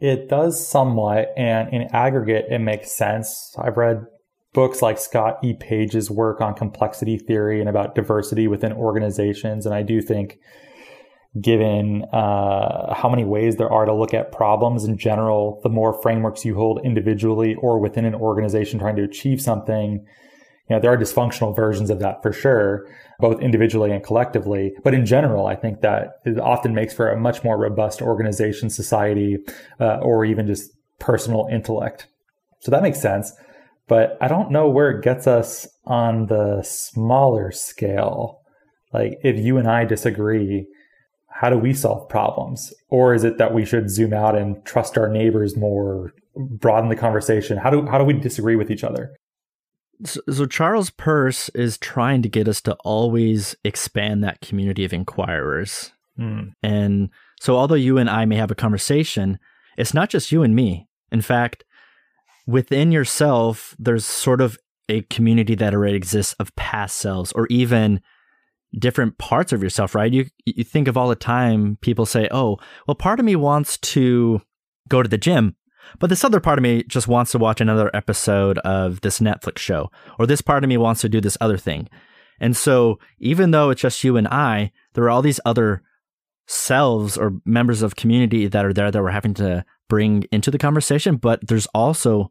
it does somewhat and in aggregate it makes sense i've read books like Scott E. Page's work on complexity theory and about diversity within organizations. And I do think, given uh, how many ways there are to look at problems in general, the more frameworks you hold individually or within an organization trying to achieve something, you know, there are dysfunctional versions of that for sure, both individually and collectively. But in general, I think that it often makes for a much more robust organization, society, uh, or even just personal intellect. So that makes sense but I don't know where it gets us on the smaller scale. Like, if you and I disagree, how do we solve problems? Or is it that we should zoom out and trust our neighbors more, broaden the conversation? How do, how do we disagree with each other? So, so Charles Peirce is trying to get us to always expand that community of inquirers. Mm. And so, although you and I may have a conversation, it's not just you and me. In fact, within yourself, there's sort of a community that already exists of past selves or even different parts of yourself, right? You you think of all the time people say, "Oh, well part of me wants to go to the gym, but this other part of me just wants to watch another episode of this Netflix show, or this part of me wants to do this other thing." And so, even though it's just you and I, there are all these other selves or members of community that are there that we're having to bring into the conversation, but there's also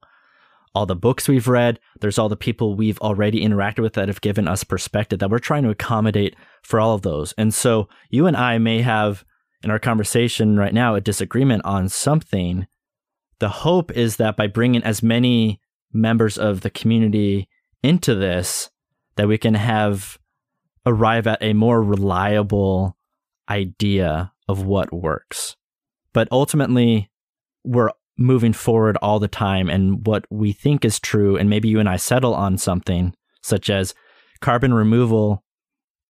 all the books we've read, there's all the people we've already interacted with that have given us perspective that we're trying to accommodate for all of those. And so you and I may have in our conversation right now a disagreement on something. The hope is that by bringing as many members of the community into this, that we can have arrive at a more reliable idea of what works. But ultimately, we're moving forward all the time and what we think is true and maybe you and I settle on something such as carbon removal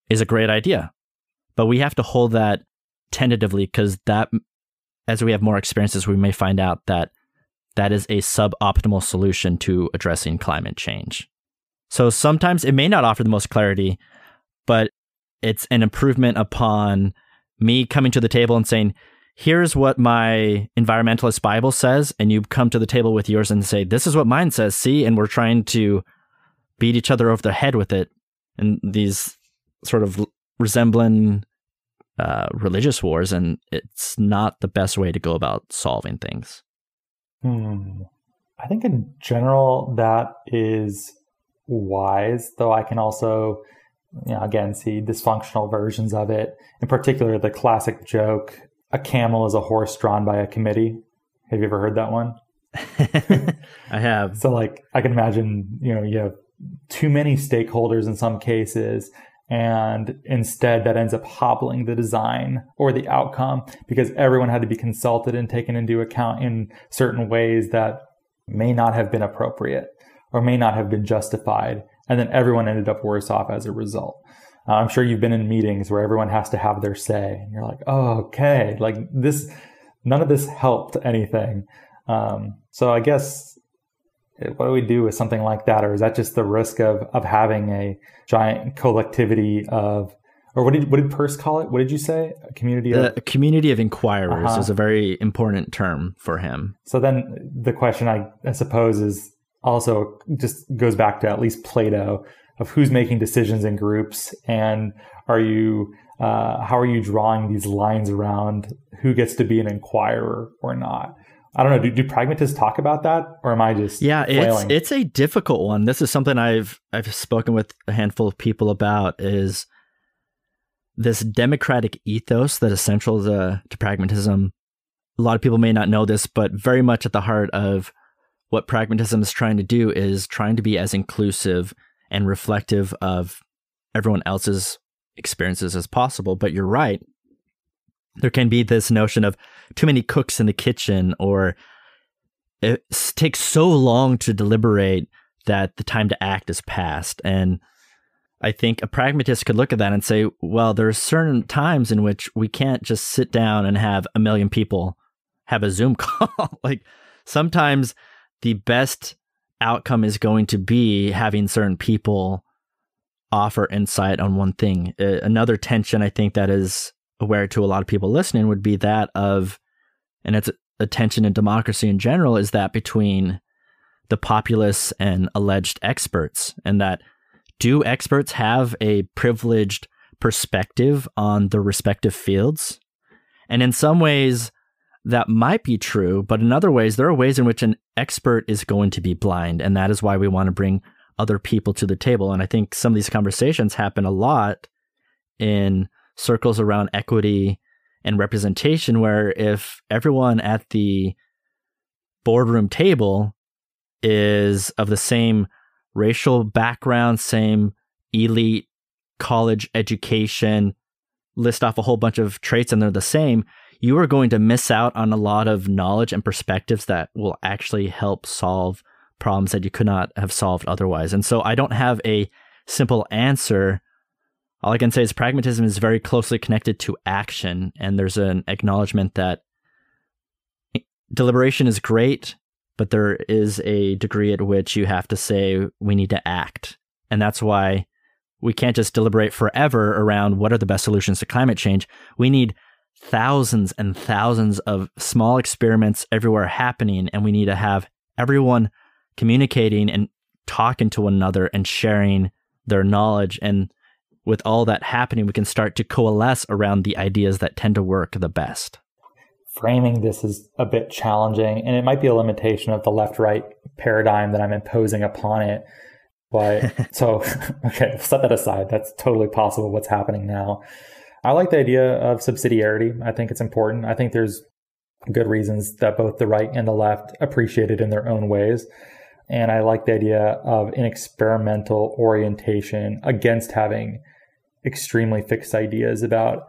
is a great idea but we have to hold that tentatively because that as we have more experiences we may find out that that is a suboptimal solution to addressing climate change so sometimes it may not offer the most clarity but it's an improvement upon me coming to the table and saying here's what my environmentalist Bible says, and you come to the table with yours and say, this is what mine says, see? And we're trying to beat each other over the head with it. And these sort of resembling uh, religious wars, and it's not the best way to go about solving things. Hmm. I think in general that is wise, though I can also, you know, again, see dysfunctional versions of it. In particular, the classic joke a camel is a horse drawn by a committee. Have you ever heard that one? *laughs* I have. So, like, I can imagine, you know, you have too many stakeholders in some cases, and instead that ends up hobbling the design or the outcome because everyone had to be consulted and taken into account in certain ways that may not have been appropriate or may not have been justified. And then everyone ended up worse off as a result. Uh, I'm sure you've been in meetings where everyone has to have their say. And you're like, oh, okay, like this, none of this helped anything. Um, so I guess What do we do with something like that? Or is that just the risk of, of having a giant collectivity of, or what did, what did Peirce call it? What did you say? A community the of community of inquirers uh-huh. is a very important term for him. So then the question I, I suppose is also just goes back to at least Plato of who's making decisions in groups and are you uh, how are you drawing these lines around who gets to be an inquirer or not? I don't know. Do, do pragmatists talk about that, or am I just yeah? Flailing? It's it's a difficult one. This is something I've I've spoken with a handful of people about. Is this democratic ethos that is central to, to pragmatism? A lot of people may not know this, but very much at the heart of what pragmatism is trying to do is trying to be as inclusive and reflective of everyone else's experiences as possible. But you're right. There can be this notion of too many cooks in the kitchen, or it takes so long to deliberate that the time to act is past. And I think a pragmatist could look at that and say, well, there are certain times in which we can't just sit down and have a million people have a Zoom *laughs* call. like sometimes the best outcome is going to be having certain people offer insight on one thing. Another tension I think that is aware to a lot of people listening would be that of, and it's a tension in democracy in general, is that between the populace and alleged experts, and that do experts have a privileged perspective on the respective fields? And in some ways, that might be true, but in other ways, there are ways in which an expert is going to be blind. And that is why we want to bring other people to the table. And I think some of these conversations happen a lot in circles around equity and representation, where if everyone at the boardroom table is of the same racial background, same elite college education, list off a whole bunch of traits and they're the same, you are going to miss out on a lot of knowledge and perspectives that will actually help solve problems that you could not have solved otherwise. And so I don't have a simple answer. All I can say is pragmatism is very closely connected to action. And there's an acknowledgement that deliberation is great, but there is a degree at which you have to say we need to act. And that's why we can't just deliberate forever around what are the best solutions to climate change. We need thousands and thousands of small experiments everywhere happening, and we need to have everyone communicating and talking to one another and sharing their knowledge. And with all that happening, we can start to coalesce around the ideas that tend to work the best. Framing this is a bit challenging, and it might be a limitation of the left right paradigm that I'm imposing upon it. But *laughs* so, *laughs* okay, set that aside. That's totally possible what's happening now. I like the idea of subsidiarity. I think it's important. I think there's good reasons that both the right and the left appreciate it in their own ways. And I like the idea of an experimental orientation against having extremely fixed ideas about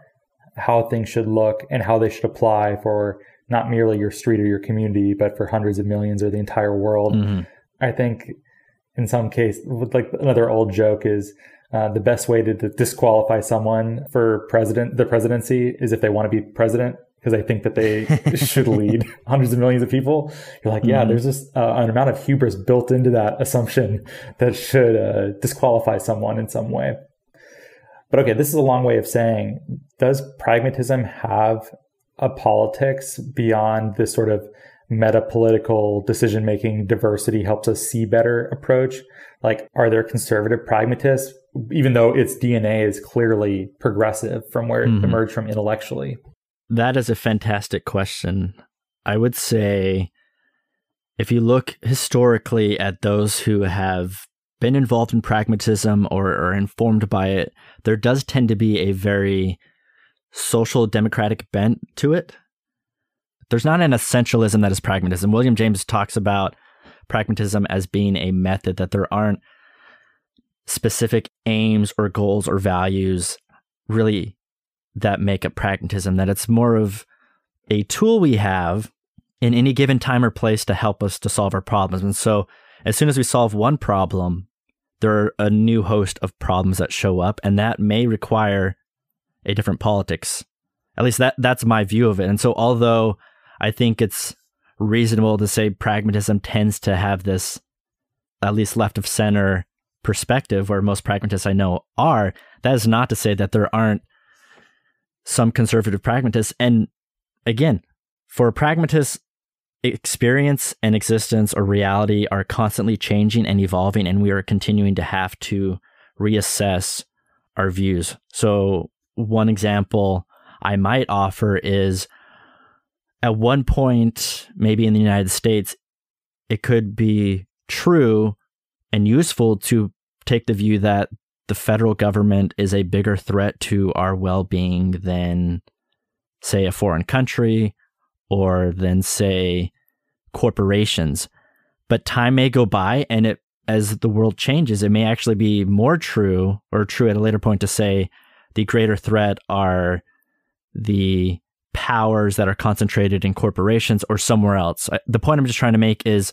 how things should look and how they should apply for not merely your street or your community, but for hundreds of millions or the entire world. Mm-hmm. I think in some case, like another old joke is uh, the best way to, to disqualify someone for president, the presidency, is if they want to be president because they think that they *laughs* should lead *laughs* hundreds of millions of people. You're like, yeah, mm-hmm. there's just uh, an amount of hubris built into that assumption that should uh, disqualify someone in some way. But okay, this is a long way of saying, does pragmatism have a politics beyond this sort of meta political decision making diversity helps us see better approach? Like, are there conservative pragmatists even though its DNA is clearly progressive from where it mm-hmm. emerged from intellectually? That is a fantastic question. I would say if you look historically at those who have been involved in pragmatism or are informed by it, there does tend to be a very social democratic bent to it. There's not an essentialism that is pragmatism. William James talks about pragmatism as being a method, that there aren't specific aims or goals or values really that make up pragmatism, that it's more of a tool we have in any given time or place to help us to solve our problems. And so as soon as we solve one problem, there are a new host of problems that show up, and that may require a different politics. At least that that's my view of it. And so although I think it's reasonable to say pragmatism tends to have this at least left of center perspective, where most pragmatists I know are, that is not to say that there aren't some conservative pragmatists. And again, for pragmatists, experience and existence or reality are constantly changing and evolving, and we are continuing to have to reassess our views. So, one example I might offer is at one point, maybe in the United States, it could be true and useful to take the view that the federal government is a bigger threat to our well being than, say, a foreign country or than, say, corporations. But time may go by and it as the world changes, it may actually be more true or true at a later point to say the greater threat are the powers that are concentrated in corporations or somewhere else. The point I'm just trying to make is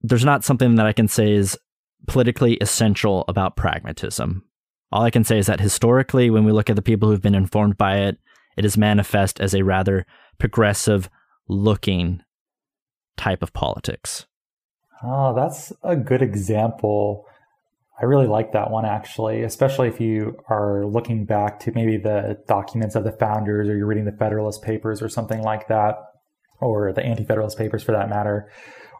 there's not something that I can say is politically essential about pragmatism. All I can say is that historically, when we look at the people who've been informed by it, it is manifest as a rather progressive looking type of politics. Oh, that's a good example. I really like that one actually, especially if you are looking back to maybe the documents of the founders or you're reading the Federalist Papers or something like that, or the Anti Federalist Papers for that matter,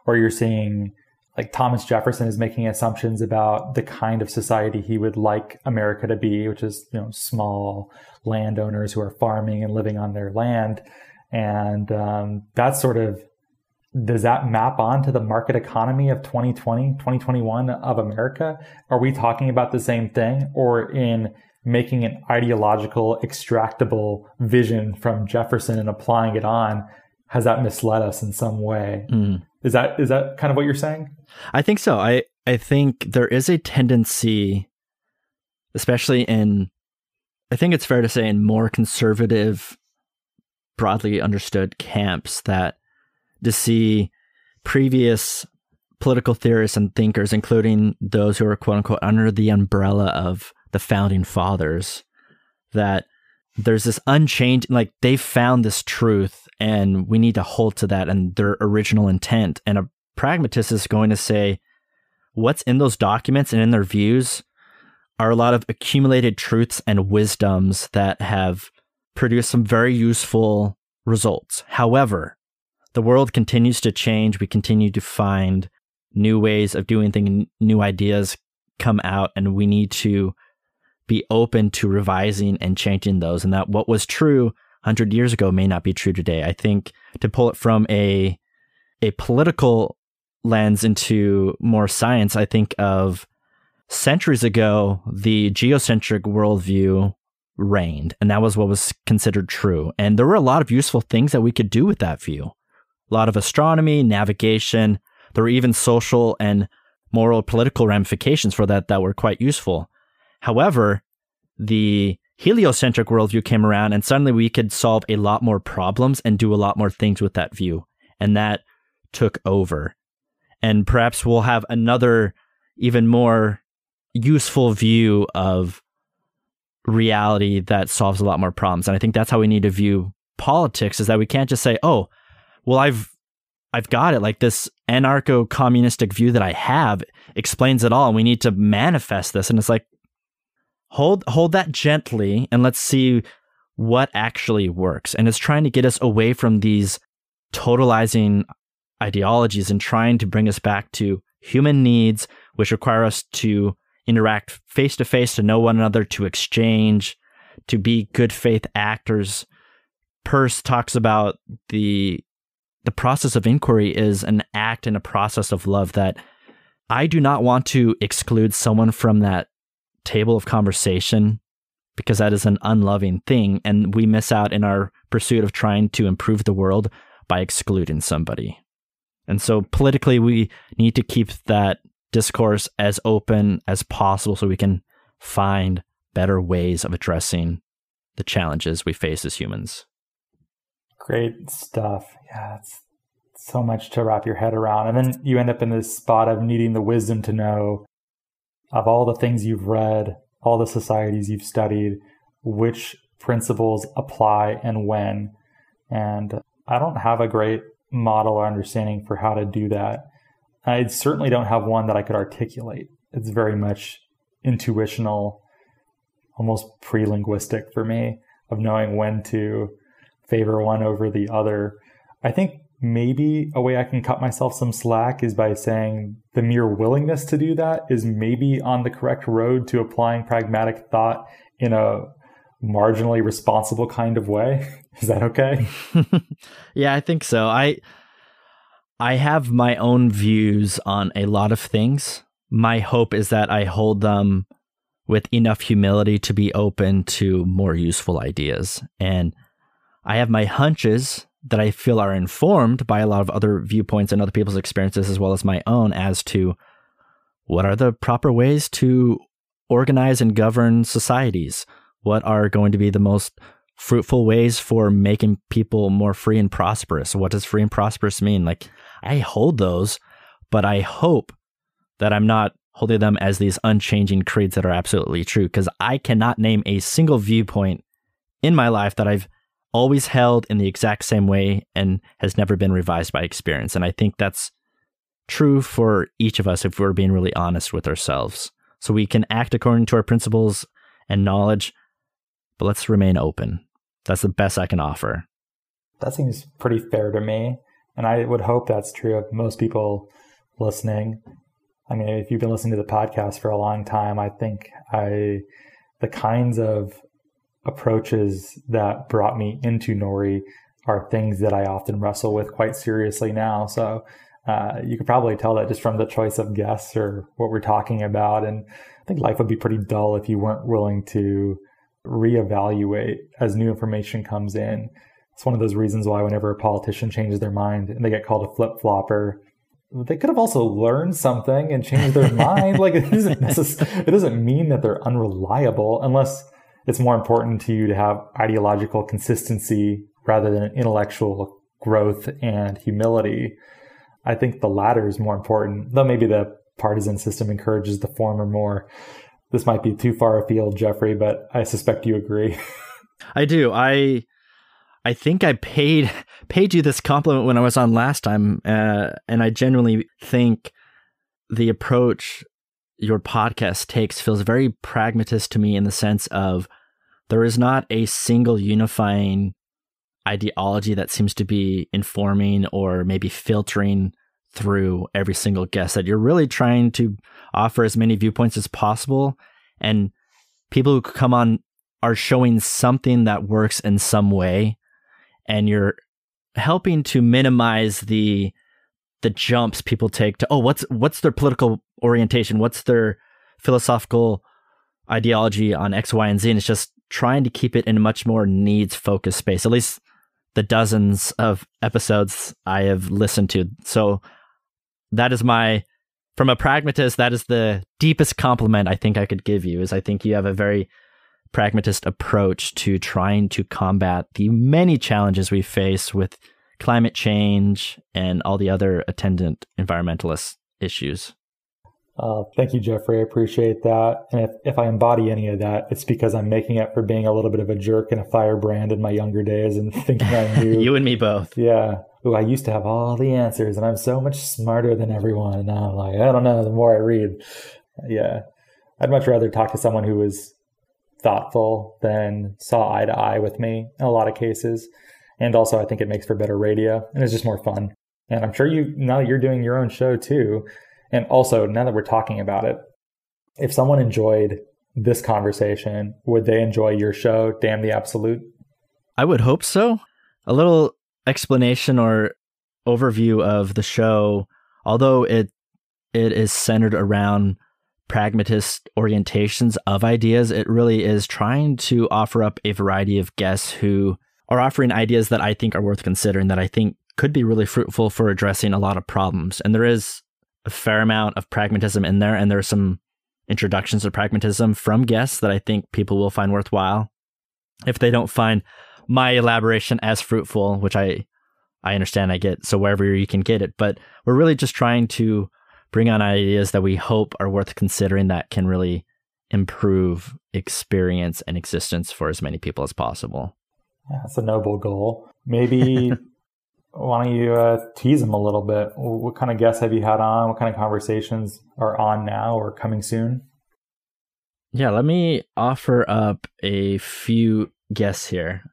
or you're seeing like Thomas Jefferson is making assumptions about the kind of society he would like America to be, which is, you know, small landowners who are farming and living on their land. And um, sort of does that map onto the market economy of 2020, 2021 of America? Are we talking about the same thing or in making an ideological, extractable vision from Jefferson and applying it on? Has that misled us in some way? Mm. Is that is that kind of what you're saying? I think so. I I think there is a tendency, especially in, I think it's fair to say in more conservative, broadly understood camps that to see previous political theorists and thinkers, including those who are quote unquote under the umbrella of the founding fathers, that there's this unchanged, like they found this truth and we need to hold to that and their original intent. And a pragmatist is going to say, what's in those documents and in their views are a lot of accumulated truths and wisdoms that have produced some very useful results. However, the world continues to change. We continue to find new ways of doing things, new ideas come out, and we need to be open to revising and changing those. And that what was true 100 years ago may not be true today. I think to pull it from a a political lens into more science, I think of centuries ago, the geocentric worldview reigned, and that was what was considered true. And there were a lot of useful things that we could do with that view a lot of astronomy, navigation. There were even social and moral political ramifications for that that were quite useful. However, the heliocentric worldview came around and suddenly we could solve a lot more problems and do a lot more things with that view. And that took over. And perhaps we'll have another even more useful view of reality that solves a lot more problems. And I think that's how we need to view politics is that we can't just say, oh, well, I've I've got it. Like this anarcho communistic view that I have explains it all. And we need to manifest this. And it's like, hold hold that gently and let's see what actually works. And it's trying to get us away from these totalizing ideologies and trying to bring us back to human needs, which require us to interact face to face, to know one another, to exchange, to be good faith actors. Peirce talks about the the process of inquiry is an act and a process of love that I do not want to exclude someone from that table of conversation because that is an unloving thing. And we miss out in our pursuit of trying to improve the world by excluding somebody. And so politically, we need to keep that discourse as open as possible so we can find better ways of addressing the challenges we face as humans. Great stuff. Yeah, it's so much to wrap your head around. And then you end up in this spot of needing the wisdom to know of all the things you've read, all the societies you've studied, which principles apply and when. And I don't have a great model or understanding for how to do that. I certainly don't have one that I could articulate. It's very much intuitional, almost pre linguistic for me of knowing when to favor one over the other. I think maybe a way I can cut myself some slack is by saying the mere willingness to do that is maybe on the correct road to applying pragmatic thought in a marginally responsible kind of way. *laughs* Is that okay? *laughs* yeah, I think so. I I have my own views on a lot of things. My hope is that I hold them with enough humility to be open to more useful ideas. And I have my hunches that I feel are informed by a lot of other viewpoints and other people's experiences as well as my own as to what are the proper ways to organize and govern societies? What are going to be the most fruitful ways for making people more free and prosperous? What does free and prosperous mean? Like, I hold those, but I hope that I'm not holding them as these unchanging creeds that are absolutely true because I cannot name a single viewpoint in my life that I've always held in the exact same way and has never been revised by experience. And I think that's true for each of us if we're being really honest with ourselves. So we can act according to our principles and knowledge, but let's remain open. That's the best I can offer. That seems pretty fair to me. And I would hope that's true of most people listening. I mean, if you've been listening to the podcast for a long time, I think I, the kinds of approaches that brought me into Nori are things that I often wrestle with quite seriously now. So uh, you could probably tell that just from the choice of guests or what we're talking about. And I think life would be pretty dull if you weren't willing to reevaluate as new information comes in. It's one of those reasons why whenever a politician changes their mind and they get called a flip flopper, they could have also learned something and changed their *laughs* mind. Like it doesn't it doesn't mean that they're unreliable unless it's more important to you to have ideological consistency rather than intellectual growth and humility. I think the latter is more important, though maybe the partisan system encourages the former more. This might be too far afield, Jeffrey, but I suspect you agree. *laughs* I do. I I think I paid *laughs* paid you this compliment when I was on last time, uh, and I genuinely think the approach your podcast takes feels very pragmatist to me in the sense of there is not a single unifying ideology that seems to be informing or maybe filtering through every single guest that you're really trying to offer as many viewpoints as possible. And people who come on are showing something that works in some way and you're helping to minimize the the jumps people take to oh what's what's their political orientation what's their philosophical ideology on x y and z and it's just trying to keep it in a much more needs focused space at least the dozens of episodes i have listened to so that is my from a pragmatist that is the deepest compliment i think i could give you is i think you have a very pragmatist approach to trying to combat the many challenges we face with climate change and all the other attendant environmentalist issues. Uh, thank you, Jeffrey. I appreciate that. And if, if I embody any of that, it's because I'm making up for being a little bit of a jerk and a firebrand in my younger days and *laughs* thinking I *laughs* knew. you and me both. Yeah. Ooh, I used to have all the answers and I'm so much smarter than everyone. And now I'm like, I don't know, the more I read. Yeah. I'd much rather talk to someone who was thoughtful than saw eye to eye with me in a lot of cases. And also, I think it makes for better radio and it's just more fun. And I'm sure you, now that you're doing your own show too, and also now that we're talking about it, if someone enjoyed this conversation, would they enjoy your show, Damn the Absolute? I would hope so. A little explanation or overview of the show, although it it is centered around pragmatist orientations of ideas. It really is trying to offer up a variety of guests who are offering ideas that I think are worth considering, that I think could be really fruitful for addressing a lot of problems. And there is a fair amount of pragmatism in there, and there are some introductions to pragmatism from guests that I think people will find worthwhile. If they don't find my elaboration as fruitful, which I I understand I get, so wherever you can get it, but we're really just trying to bring on ideas that we hope are worth considering that can really improve experience and existence for as many people as possible. Yeah, that's a noble goal. Maybe *laughs* why don't you uh, tease them a little bit? What kind of guests have you had on? What kind of conversations are on now or coming soon? Yeah, let me offer up a few guests here.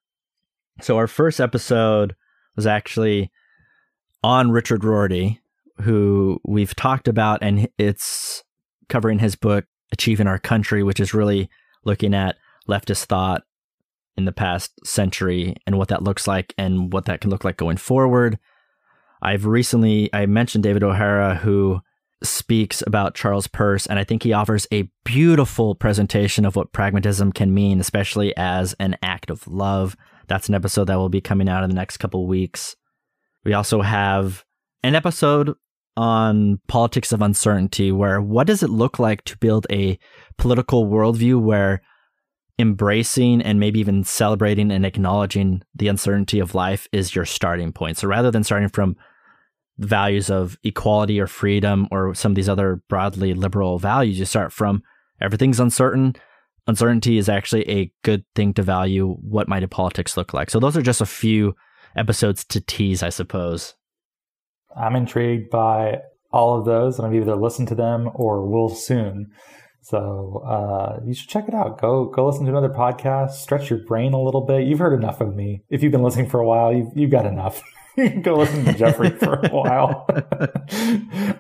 So, our first episode was actually on Richard Rorty, who we've talked about, and it's covering his book, Achieving Our Country, which is really looking at leftist thought in the past century and what that looks like and what that can look like going forward. I've recently I mentioned David O'Hara who speaks about Charles Peirce and I think he offers a beautiful presentation of what pragmatism can mean especially as an act of love. That's an episode that will be coming out in the next couple weeks. We also have an episode on politics of uncertainty where what does it look like to build a political worldview where embracing and maybe even celebrating and acknowledging the uncertainty of life is your starting point. So rather than starting from values of equality or freedom or some of these other broadly liberal values, you start from everything's uncertain. Uncertainty is actually a good thing to value. What might a politics look like? So those are just a few episodes to tease, I suppose. I'm intrigued by all of those, and I've either listened to them or will soon. So uh, you should check it out. Go go listen to another podcast. Stretch your brain a little bit. You've heard enough of me. If you've been listening for a while, you've, you've got enough. *laughs* go listen to Jeffrey for a while.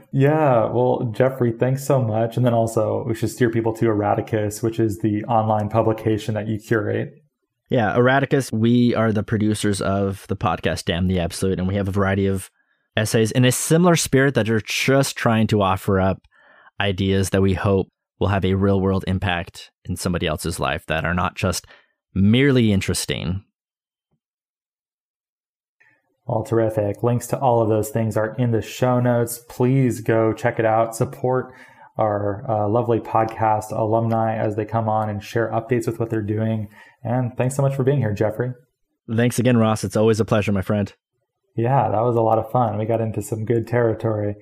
*laughs* yeah. Well, Jeffrey, thanks so much. And then also, we should steer people to Erraticus, which is the online publication that you curate. Yeah, Erraticus, we are the producers of the podcast Damn the Absolute, and we have a variety of essays in a similar spirit that are just trying to offer up ideas that we hope will have a real world impact in somebody else's life that are not just merely interesting. Well, terrific. Links to all of those things are in the show notes. Please go check it out. Support our uh, lovely podcast alumni as they come on and share updates with what they're doing. And thanks so much for being here, Jeffrey. Thanks again, Ross. It's always a pleasure, my friend. Yeah, that was a lot of fun. We got into some good territory.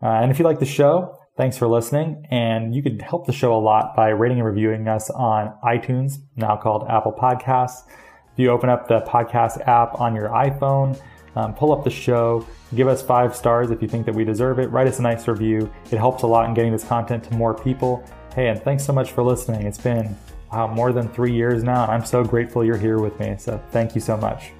Uh, and if you like the show, Thanks for listening. And you could help the show a lot by rating and reviewing us on iTunes, now called Apple Podcasts. If you open up the podcast app on your iPhone, um, pull up the show, give us five stars if you think that we deserve it, write us a nice review. It helps a lot in getting this content to more people. Hey, and thanks so much for listening. It's been wow, more than three years now, and I'm so grateful you're here with me. So thank you so much.